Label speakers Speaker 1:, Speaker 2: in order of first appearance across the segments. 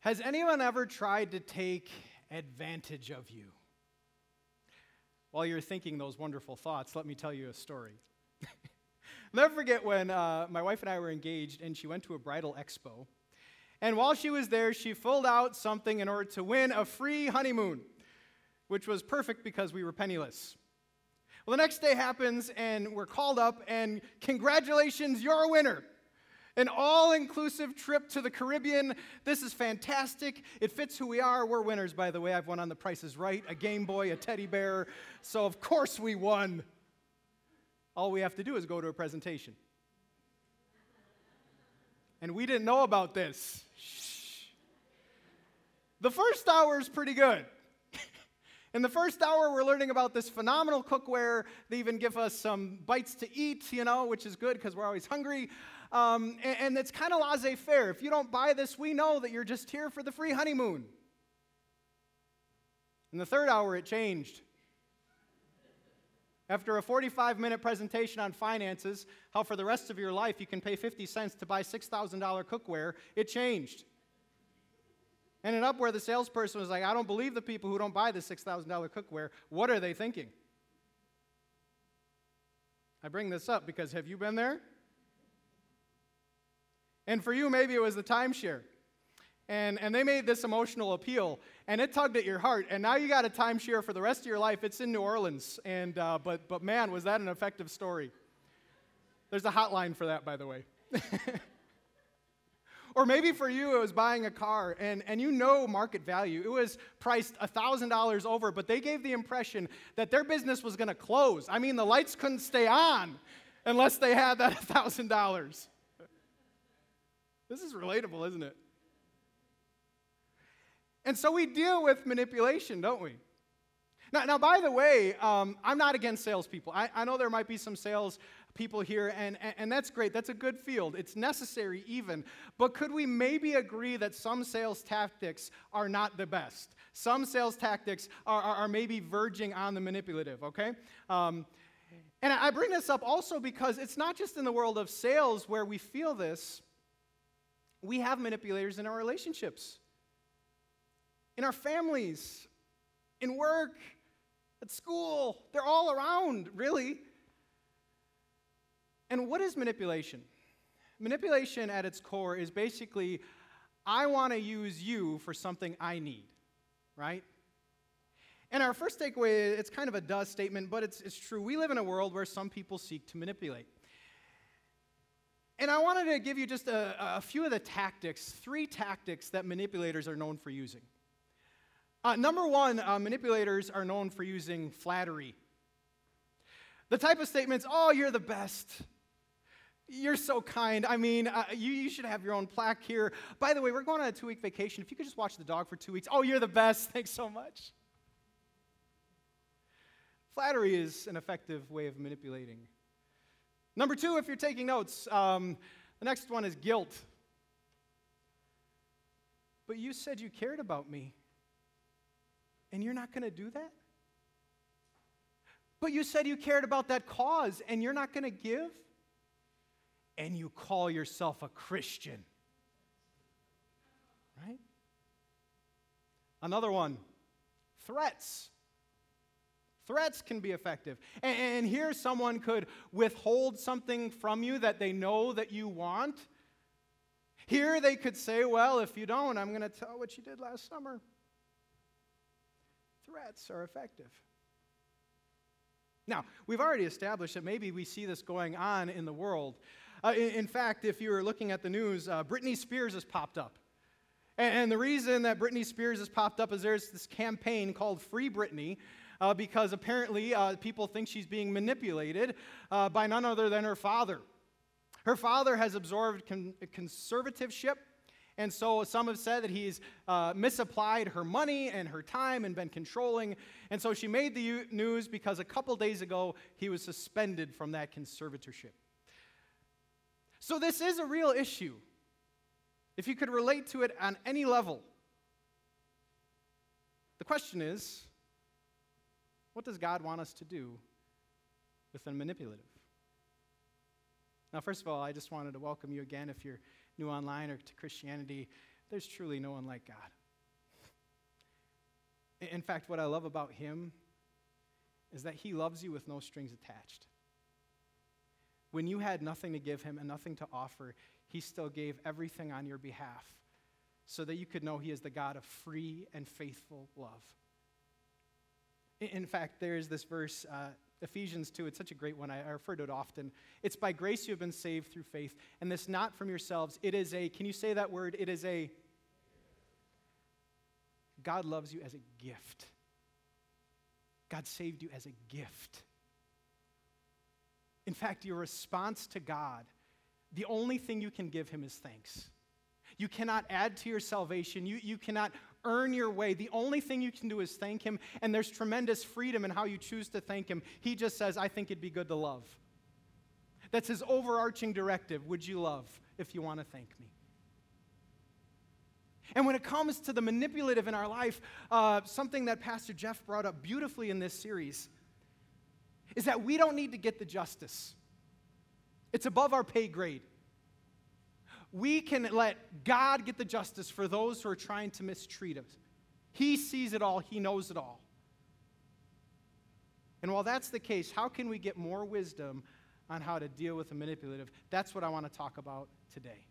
Speaker 1: Has anyone ever tried to take advantage of you? While you're thinking those wonderful thoughts, let me tell you a story. Never forget when uh, my wife and I were engaged and she went to a bridal expo. And while she was there, she filled out something in order to win a free honeymoon, which was perfect because we were penniless. Well, the next day happens and we're called up, and congratulations, you're a winner. An all inclusive trip to the Caribbean. This is fantastic. It fits who we are. We're winners, by the way. I've won on the Price is Right, a Game Boy, a teddy bear. So, of course, we won. All we have to do is go to a presentation. And we didn't know about this. Shh. The first hour is pretty good. In the first hour, we're learning about this phenomenal cookware. They even give us some bites to eat, you know, which is good because we're always hungry. Um, and, and it's kind of laissez faire. If you don't buy this, we know that you're just here for the free honeymoon. In the third hour, it changed. After a 45 minute presentation on finances, how for the rest of your life you can pay 50 cents to buy $6,000 cookware, it changed. Ended up where the salesperson was like, I don't believe the people who don't buy the $6,000 cookware. What are they thinking? I bring this up because have you been there? And for you, maybe it was the timeshare. And, and they made this emotional appeal, and it tugged at your heart. And now you got a timeshare for the rest of your life. It's in New Orleans. And, uh, but, but man, was that an effective story. There's a hotline for that, by the way. or maybe for you, it was buying a car, and, and you know market value. It was priced $1,000 over, but they gave the impression that their business was going to close. I mean, the lights couldn't stay on unless they had that $1,000. This is relatable, isn't it? And so we deal with manipulation, don't we? Now, now by the way, um, I'm not against salespeople. I, I know there might be some sales people here, and, and, and, that's great. That's a good field. It's necessary, even. But could we maybe agree that some sales tactics are not the best? Some sales tactics are, are, are maybe verging on the manipulative, okay? Um, and I bring this up also because it's not just in the world of sales where we feel this, we have manipulators in our relationships, in our families, in work, at school. They're all around, really. And what is manipulation? Manipulation at its core is basically I want to use you for something I need, right? And our first takeaway, it's kind of a does statement, but it's, it's true. We live in a world where some people seek to manipulate. And I wanted to give you just a, a few of the tactics, three tactics that manipulators are known for using. Uh, number one, uh, manipulators are known for using flattery. The type of statements, oh, you're the best. You're so kind. I mean, uh, you, you should have your own plaque here. By the way, we're going on a two week vacation. If you could just watch the dog for two weeks, oh, you're the best. Thanks so much. Flattery is an effective way of manipulating. Number two, if you're taking notes, um, the next one is guilt. But you said you cared about me, and you're not going to do that? But you said you cared about that cause, and you're not going to give? And you call yourself a Christian. Right? Another one threats. Threats can be effective. And, and here, someone could withhold something from you that they know that you want. Here, they could say, Well, if you don't, I'm going to tell what you did last summer. Threats are effective. Now, we've already established that maybe we see this going on in the world. Uh, in, in, fact, if you were looking at the news, uh, Britney Spears has popped up. And, the reason that Britney Spears has popped up is there's this campaign called Free Britney, uh, because apparently uh, people think she's being manipulated uh, by none other than her father. Her father has absorbed con- conservativeship. And so some have said that he's uh, misapplied her money and her time and been controlling. And so she made the u- news because a couple days ago he was suspended from that conservatorship. So this is a real issue. If you could relate to it on any level, the question is what does God want us to do with the manipulative? Now, first of all, I just wanted to welcome you again if you're new online or to Christianity. there's truly no one like God. In fact, what I love about him is that he loves you with no strings attached. When you had nothing to give him and nothing to offer, he still gave everything on your behalf so that you could know he is the God of free and faithful love. In fact, there is this verse, uh, Ephesians 2. It's such a great one. I, I refer to it often. It's by grace you have been saved through faith, and this not from yourselves. It is a, can you say that word? It is a, God loves you as a gift. God saved you as a gift. In fact, your response to God, the only thing you can give Him is thanks. You cannot add to your salvation. You, you cannot earn your way. The only thing you can do is thank Him, and there's tremendous freedom in how you choose to thank Him. He just says, I think it'd be good to love. That's His overarching directive. Would you love if you want to thank me? And when it comes to the manipulative in our life, uh, something that Pastor Jeff brought up beautifully in this series is that we don't need to get the justice. It's above our pay grade. We can let God get the justice for those who are trying to mistreat us. He sees it all, He knows it all. And while that's the case, how can we get more wisdom on how to deal with the manipulative? That's what I want to talk about today.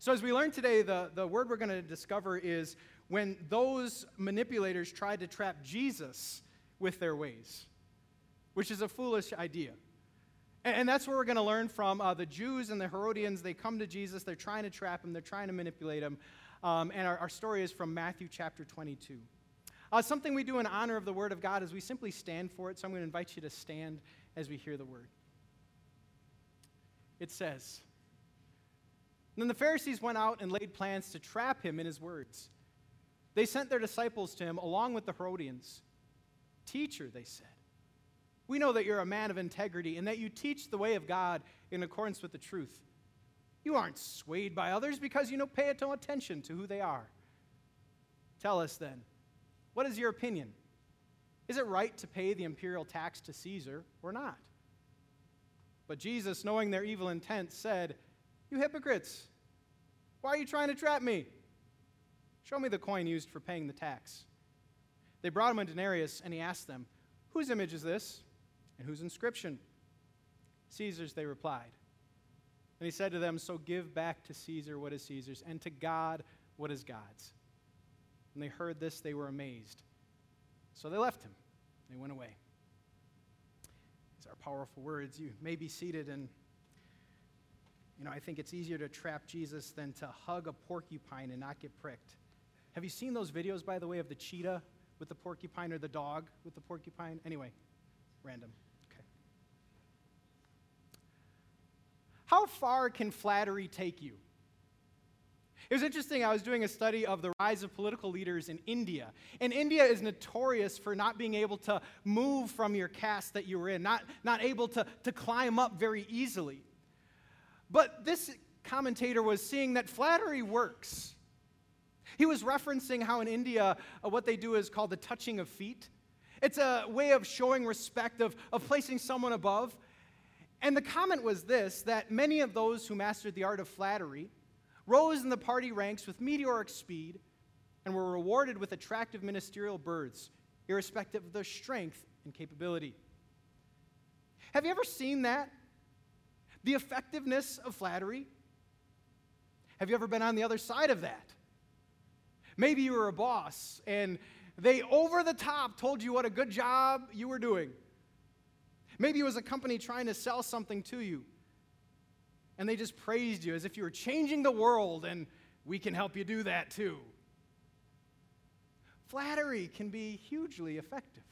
Speaker 1: So, as we learn today, the, the word we're going to discover is when those manipulators tried to trap Jesus with their ways, which is a foolish idea. And, that's where we're going to learn from uh, the Jews and the Herodians. They come to Jesus, they're trying to trap him, they're trying to manipulate him. Um, and our, our story is from Matthew chapter 22. Uh, something we do in honor of the Word of God is we simply stand for it. So I'm going to invite you to stand as we hear the Word. It says, then the Pharisees went out and laid plans to trap him in his words. They sent their disciples to him along with the Herodians. Teacher, they said, we know that you're a man of integrity and that you teach the way of God in accordance with the truth. You aren't swayed by others because you know pay attention to who they are. Tell us then, what is your opinion? Is it right to pay the imperial tax to Caesar or not? But Jesus, knowing their evil intent, said, You hypocrites! Why are you trying to trap me? Show me the coin used for paying the tax. They brought him a denarius, and he asked them, Whose image is this? And whose inscription? Caesar's, they replied. And he said to them, So give back to Caesar what is Caesar's, and to God what is God's. When they heard this, they were amazed. So they left him. They went away. These are powerful words. You may be seated and you know, I think it's easier to trap Jesus than to hug a porcupine and not get pricked. Have you seen those videos, by the way, of the cheetah with the porcupine or the dog with the porcupine? Anyway, random. Okay. How far can flattery take you? It was interesting. I was doing a study of the rise of political leaders in India. And India is notorious for not being able to move from your caste that you were in, not, not able to, to climb up very easily. But this commentator was seeing that flattery works. He was referencing how in India, uh, what they do is called the touching of feet. It's a way of showing respect, of, of placing someone above. And the comment was this that many of those who mastered the art of flattery rose in the party ranks with meteoric speed and were rewarded with attractive ministerial birds, irrespective of their strength and capability. Have you ever seen that? The effectiveness of flattery. Have you ever been on the other side of that? Maybe you were a boss and they over the top told you what a good job you were doing. Maybe it was a company trying to sell something to you and they just praised you as if you were changing the world and we can help you do that too. Flattery can be hugely effective.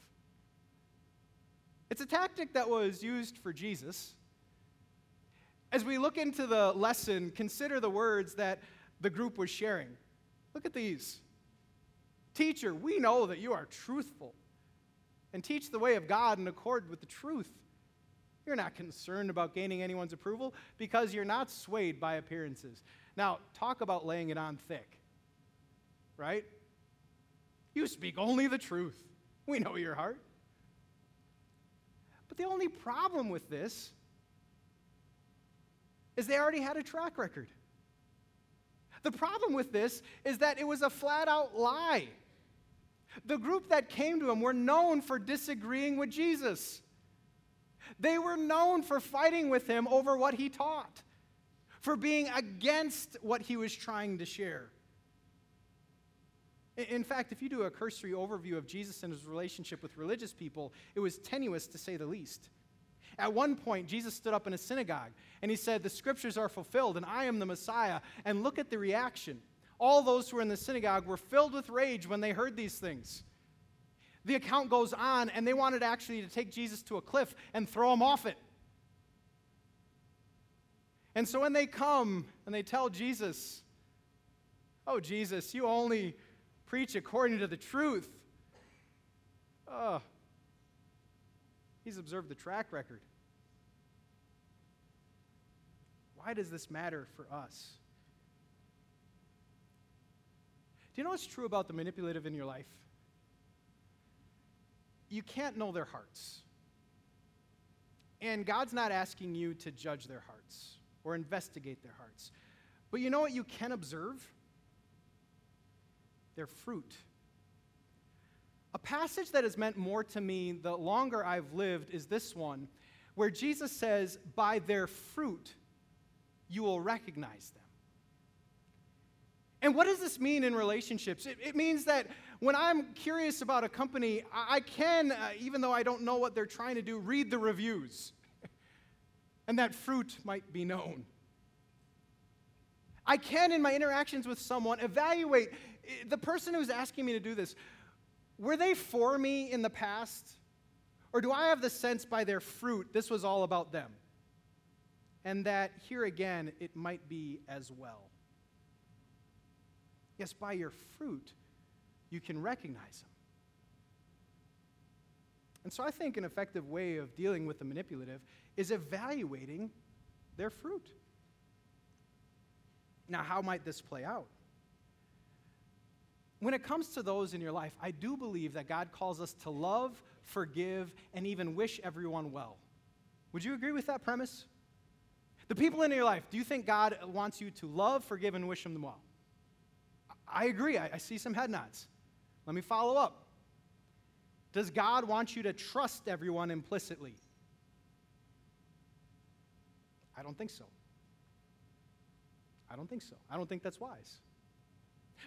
Speaker 1: It's a tactic that was used for Jesus as we look into the lesson, consider the words that the group was sharing. Look at these. Teacher, we know that you are truthful and teach the way of God in accord with the truth. You're not concerned about gaining anyone's approval because you're not swayed by appearances. Now, talk about laying it on thick, right? You speak only the truth. We know your heart. But the only problem with this is they already had a track record. The problem with this is that it was a flat out lie. The group that came to him were known for disagreeing with Jesus. They were known for fighting with him over what he taught, for being against what he was trying to share. In fact, if you do a cursory overview of Jesus and his relationship with religious people, it was tenuous to say the least. At one point, Jesus stood up in a synagogue and he said, The scriptures are fulfilled and I am the Messiah. And look at the reaction. All those who were in the synagogue were filled with rage when they heard these things. The account goes on, and they wanted actually to take Jesus to a cliff and throw him off it. And so when they come and they tell Jesus, Oh, Jesus, you only preach according to the truth. Oh, he's observed the track record. Why does this matter for us? Do you know what's true about the manipulative in your life? You can't know their hearts. And God's not asking you to judge their hearts or investigate their hearts. But you know what you can observe? Their fruit. A passage that has meant more to me the longer I've lived is this one, where Jesus says, By their fruit you will recognize them. And what does this mean in relationships? It, it means that when I'm curious about a company, I, I can, uh, even though I don't know what they're trying to do, read the reviews. and that fruit might be known. I can, in my interactions with someone, evaluate eh, the person who's asking me to do this. Were they for me in the past? Or do I have the sense by their fruit this was all about them? And that here again, it might be as well. Yes, by your fruit, you can recognize them. And so I think an effective way of dealing with the manipulative is evaluating their fruit. Now, how might this play out? When it comes to those in your life, I do believe that God calls us to love, forgive, and even wish everyone well. Would you agree with that premise? The people in your life, do you think God wants you to love, forgive, and wish them well? I agree. I, see some head nods. Let me follow up. Does God want you to trust everyone implicitly? I don't think so. I don't think so. I don't think that's wise.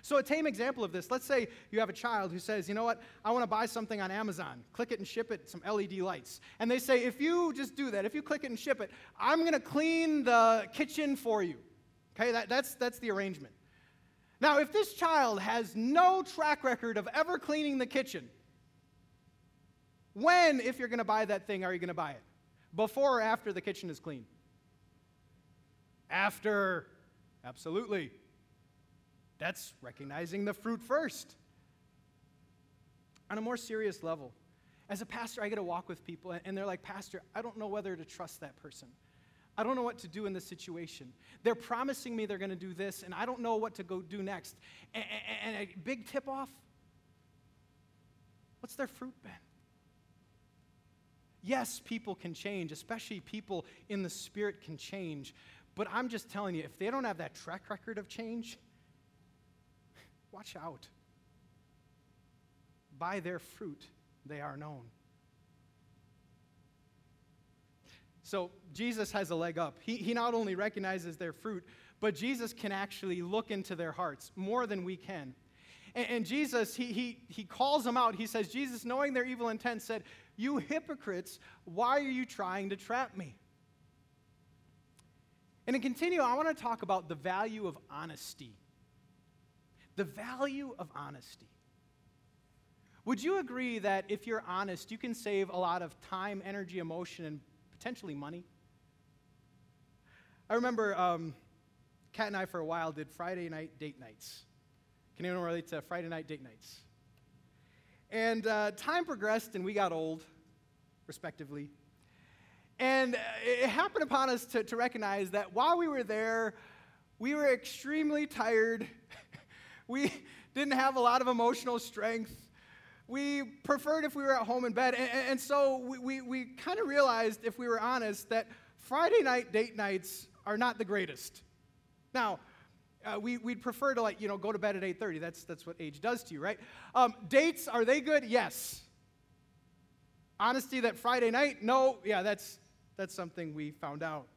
Speaker 1: So, a tame example of this let's say you have a child who says, You know what? I want to buy something on Amazon. Click it and ship it, some LED lights. And they say, If you just do that, if you click it and ship it, I'm going to clean the kitchen for you. Okay, that, that's, that's the arrangement. Now, if this child has no track record of ever cleaning the kitchen, when, if you're going to buy that thing, are you going to buy it? Before or after the kitchen is clean? After. Absolutely. That's recognizing the fruit first. On a more serious level, as a pastor, I get to walk with people, and they're like, Pastor, I don't know whether to trust that person. I don't know what to do in this situation. They're promising me they're going to do this, and I don't know what to go do next. And, and a big tip off what's their fruit been? Yes, people can change, especially people in the spirit can change. But I'm just telling you, if they don't have that track record of change, watch out. By their fruit, they are known. So Jesus has a leg up. He, he not only recognizes their fruit, but Jesus can actually look into their hearts more than we can. And, and Jesus, he, he, he calls them out. He says, Jesus, knowing their evil intent, said, You hypocrites, why are you trying to trap me? And to continue, I want to talk about the value of honesty. The value of honesty. Would you agree that if you're honest, you can save a lot of time, energy, emotion, and potentially money. I remember um, Kat and I, for a while, did Friday night date nights. Can anyone relate to Friday night date nights? And uh, time progressed, and we got old, respectively. And uh, it happened upon us to, to recognize that while we were there, we were extremely tired. We didn't have a lot of emotional strength we preferred if we were at home in bed. And, and so we, we, we kind of realized, if we were honest, that Friday night date nights are not the greatest. Now, Uh, we, we'd prefer to like, you know, go to bed at 8.30. That's, that's what age does to you, right? Um, dates, are they good? Yes. Honesty that Friday night? No. Yeah, that's, that's something we found out.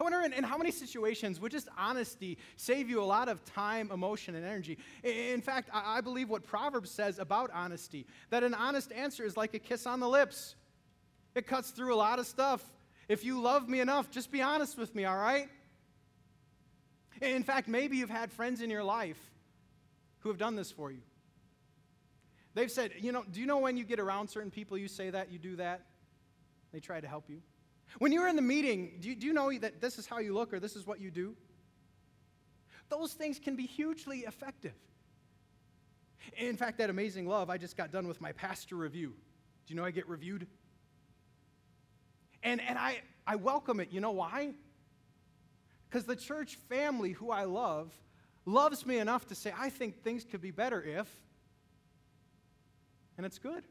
Speaker 1: I wonder in, in, how many situations would just honesty save you a lot of time, emotion, and energy? In fact, I, I believe what Proverbs says about honesty that an honest answer is like a kiss on the lips, it cuts through a lot of stuff. If you love me enough, just be honest with me, all right? In fact, maybe you've had friends in your life who have done this for you. They've said, you know, do you know when you get around certain people, you say that, you do that? They try to help you. When you're in the meeting, do you, do you know that this is how you look or this is what you do? Those things can be hugely effective. In fact, that amazing love, I just got done with my pastor review. Do you know I get reviewed? And, and I, I welcome it. You know why? Because the church family who I love loves me enough to say, I think things could be better if, and it's good.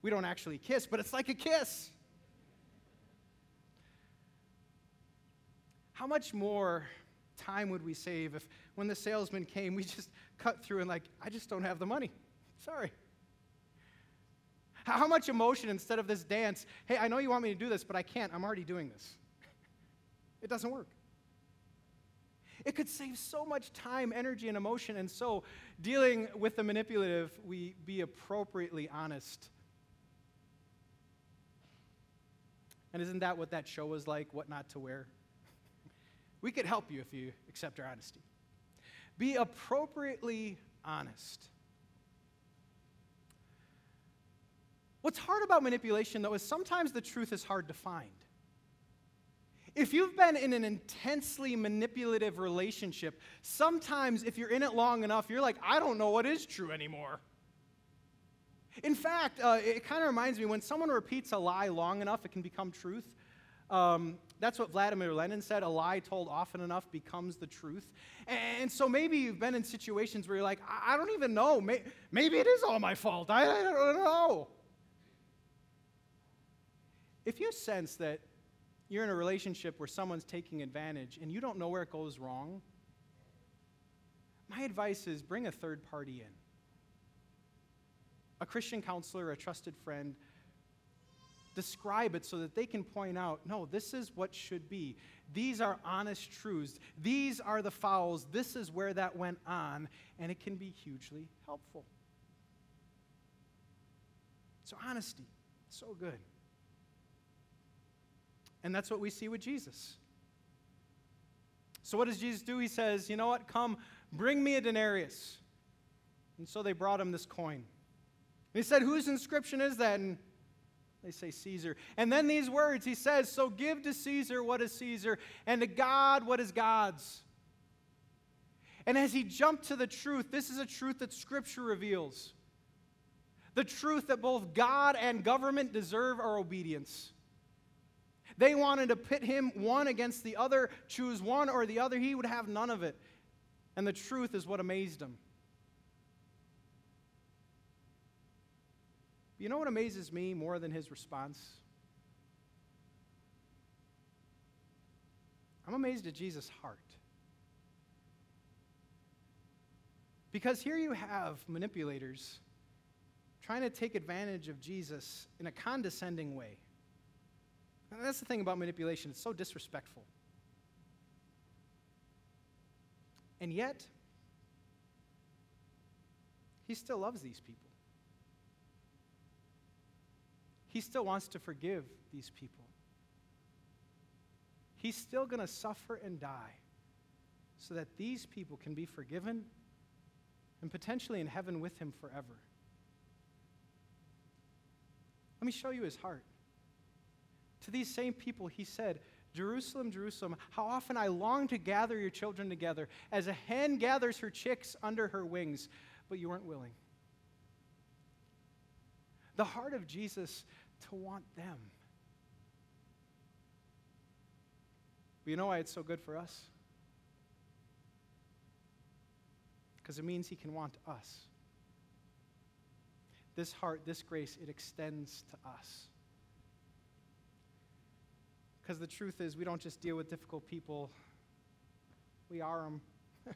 Speaker 1: We don't actually kiss, but it's like a kiss. How much more time would we save if, when the salesman came, we just cut through and, like, I just don't have the money? Sorry. How much emotion instead of this dance? Hey, I know you want me to do this, but I can't. I'm already doing this. It doesn't work. It could save so much time, energy, and emotion. And so, dealing with the manipulative, we be appropriately honest. And isn't that what that show was like? What not to wear? We could help you if you accept our honesty. Be appropriately honest. What's hard about manipulation, though, is sometimes the truth is hard to find. If you've been in an intensely manipulative relationship, sometimes if you're in it long enough, you're like, I don't know what is true anymore. In fact, uh, it kind of reminds me when someone repeats a lie long enough, it can become truth. Um, that's what Vladimir Lenin said a lie told often enough becomes the truth. And so maybe you've been in situations where you're like, I don't even know. Maybe it is all my fault. I don't know. If you sense that you're in a relationship where someone's taking advantage and you don't know where it goes wrong, my advice is bring a third party in a Christian counselor, a trusted friend describe it so that they can point out no, this is what should be. These are honest truths. These are the fouls. This is where that went on, and it can be hugely helpful. So, honesty, so good. And that's what we see with Jesus. So, what does Jesus do? He says, You know what? Come, bring me a denarius. And so they brought him this coin. And he said, Whose inscription is that? And they say Caesar. And then these words he says, So give to Caesar what is Caesar, and to God what is God's. And as he jumped to the truth, this is a truth that Scripture reveals the truth that both God and government deserve our obedience. They wanted to pit him one against the other, choose one or the other. He would have none of it. And the truth is what amazed him. You know what amazes me more than his response? I'm amazed at Jesus' heart. Because here you have manipulators trying to take advantage of Jesus in a condescending way. And that's the thing about manipulation, it's so disrespectful. And yet, he still loves these people. He still wants to forgive these people. He's still going to suffer and die so that these people can be forgiven and potentially in heaven with him forever. Let me show you his heart. To these same people, he said, Jerusalem, Jerusalem, how often I long to gather your children together, as a hen gathers her chicks under her wings, but you weren't willing. The heart of Jesus to want them. But you know why it's so good for us? Because it means He can want us. This heart, this grace, it extends to us. Because the truth is, we don't just deal with difficult people We are them.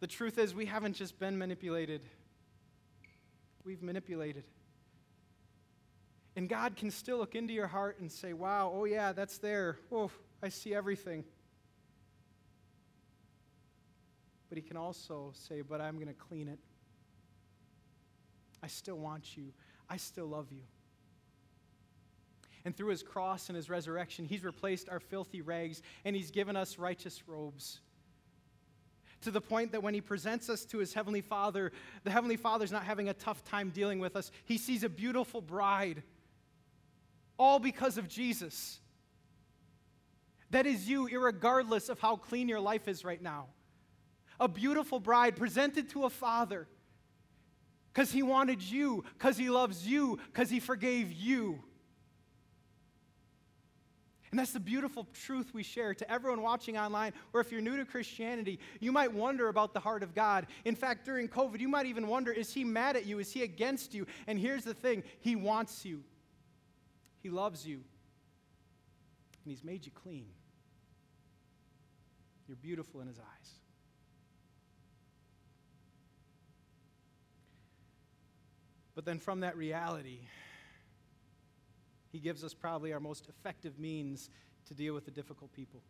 Speaker 1: the truth is, we haven't just been manipulated, we've manipulated. And God can still look into your heart and say, Wow, oh yeah, that's there. Oh, I see everything. But He can also say, But I'm going to clean it. I still want you. I still love you. And through his cross and his resurrection, he's replaced our filthy rags and he's given us righteous robes. To the point that when he presents us to his heavenly Father, the heavenly Father's not having a tough time dealing with us. He sees a beautiful bride, all because of Jesus. That is you, regardless of how clean your life is right now. A beautiful bride presented to a father because he wanted you, because he loves you, because he forgave you. And that's the beautiful truth we share to everyone watching online, or if you're new to Christianity, you might wonder about the heart of God. In fact, during COVID, you might even wonder is he mad at you? Is he against you? And here's the thing he wants you, he loves you, and he's made you clean. You're beautiful in his eyes. But then from that reality, he gives us probably our most effective means to deal with the difficult people.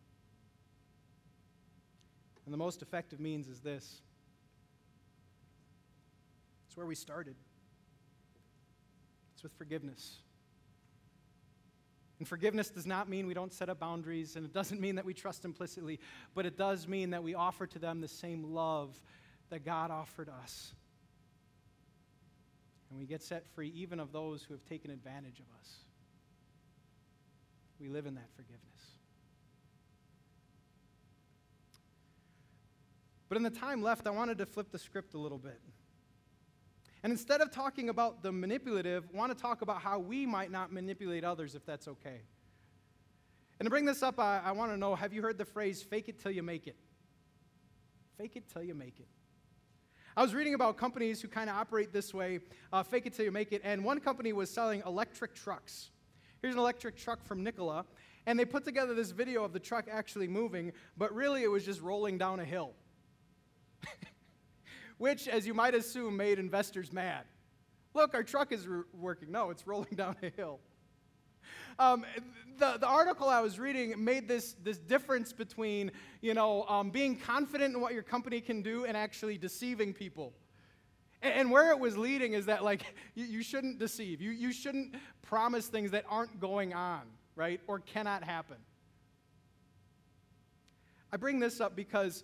Speaker 1: And the most effective means is this it's where we started. It's with forgiveness. And forgiveness does not mean we don't set up boundaries, and it doesn't mean that we trust implicitly, but it does mean that we offer to them the same love that God offered us. And we get set free even of those who have taken advantage of us we live in that forgiveness. But in the time left, I wanted to flip the script a little bit. And instead of talking about the manipulative, want to talk about how we might not manipulate others if that's okay. And to bring this up, I, I want to know have you heard the phrase fake it till you make it? Fake it till you make it. I was reading about companies who kind of operate this way uh, fake it till you make it, and one company was selling electric trucks. Here's an electric truck from Nikola. And they put together this video of the truck actually moving, but really it was just rolling down a hill. Which, as you might assume, made investors mad. Look, our truck is r- working. No, it's rolling down a hill. Um, the, the article I was reading made this, this difference between, you know, um, being confident in what your company can do and actually deceiving people. And where it was leading is that, like, you, you shouldn't deceive. You, you shouldn't promise things that aren't going on, right? Or cannot happen. I bring this up because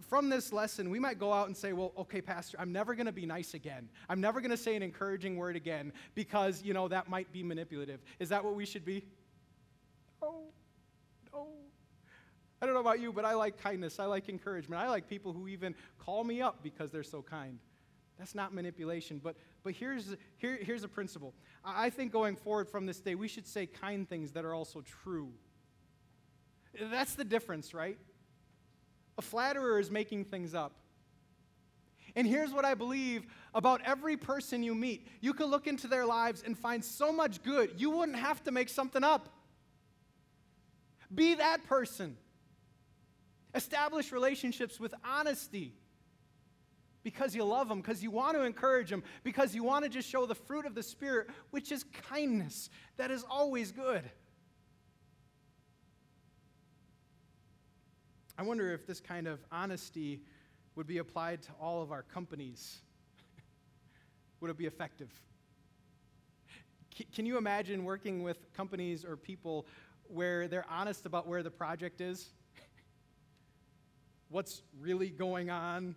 Speaker 1: from this lesson, we might go out and say, well, okay, Pastor, I'm never going to be nice again. I'm never going to say an encouraging word again because, you know, that might be manipulative. Is that what we should be? No, no. I don't know about you, but I like kindness. I like encouragement. I like people who even call me up because they're so kind. That's not manipulation. But, but here's, here, here's a principle. I think going forward from this day, we should say kind things that are also true. That's the difference, right? A flatterer is making things up. And here's what I believe about every person you meet you can look into their lives and find so much good, you wouldn't have to make something up. Be that person. Establish relationships with honesty because you love them, because you want to encourage them, because you want to just show the fruit of the Spirit, which is kindness. That is always good. I wonder if this kind of honesty would be applied to all of our companies. would it be effective? Can you imagine working with companies or people where they're honest about where the project is? What's really going on?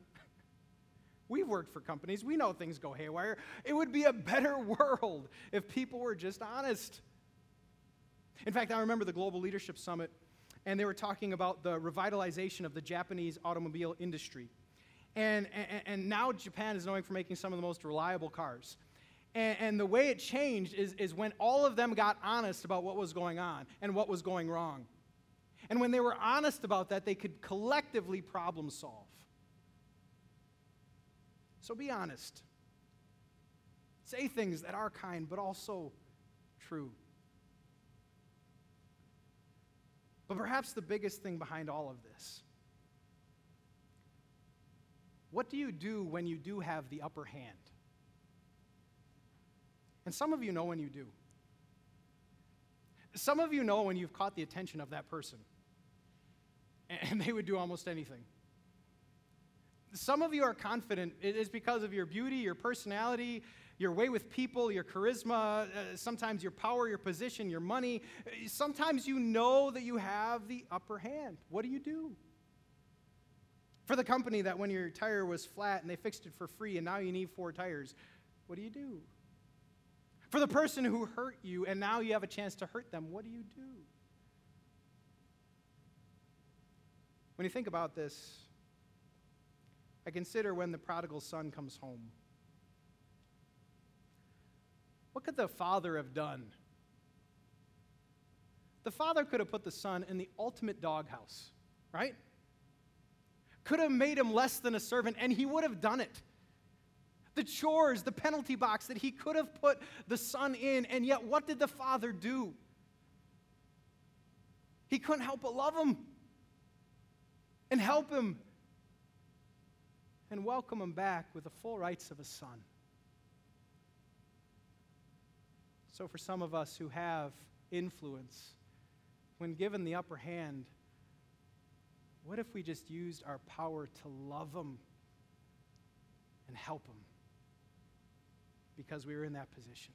Speaker 1: We've worked for companies, we know things go haywire. It would be a better world if people were just honest. In fact, I remember the Global Leadership Summit, and they were talking about the revitalization of the Japanese automobile industry. And, and, and now Japan is known for making some of the most reliable cars. And, and, the way it changed is, is when all of them got honest about what was going on and what was going wrong. And when they were honest about that, they could collectively problem solve. So be honest. Say things that are kind, but also true. But perhaps the biggest thing behind all of this what do you do when you do have the upper hand? And some of you know when you do. Some of you know when you've caught the attention of that person, and they would do almost anything. Some of you are confident it is because of your beauty, your personality, your way with people, your charisma, uh, sometimes your power, your position, your money. Sometimes you know that you have the upper hand. What do you do? For the company that when your tire was flat and they fixed it for free and now you need four tires, what do you do? For the person who hurt you and now you have a chance to hurt them, what do you do? When you think about this, I consider when the prodigal son comes home. What could the father have done? The father could have put the son in the ultimate doghouse, right? Could have made him less than a servant, and he would have done it. The chores, the penalty box that he could have put the son in, and yet what did the father do? He couldn't help but love him and help him and welcome him back with the full rights of a son. So, for some of us who have influence, when given the upper hand, what if we just used our power to love them and help them because we were in that position?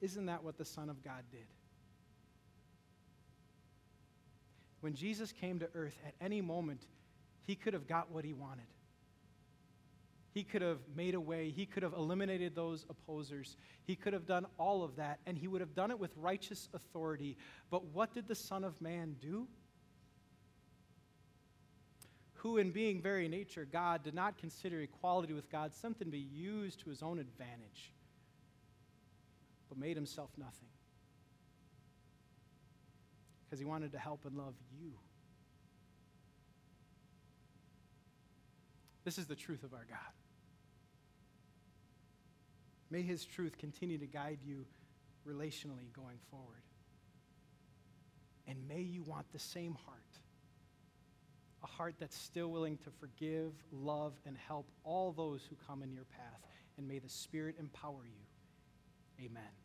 Speaker 1: Isn't that what the Son of God did? When Jesus came to earth, at any moment, he could have got what he wanted. He could have made a way. He could have eliminated those opposers. He could have done all of that, and he would have done it with righteous authority. But what did the Son of Man do? Who, in being very nature God, did not consider equality with God something to be used to his own advantage, but made himself nothing. Because he wanted to help and love you. This is the truth of our God. May His truth continue to guide you relationally going forward. And may you want the same heart a heart that's still willing to forgive, love, and help all those who come in your path. And may the Spirit empower you. Amen.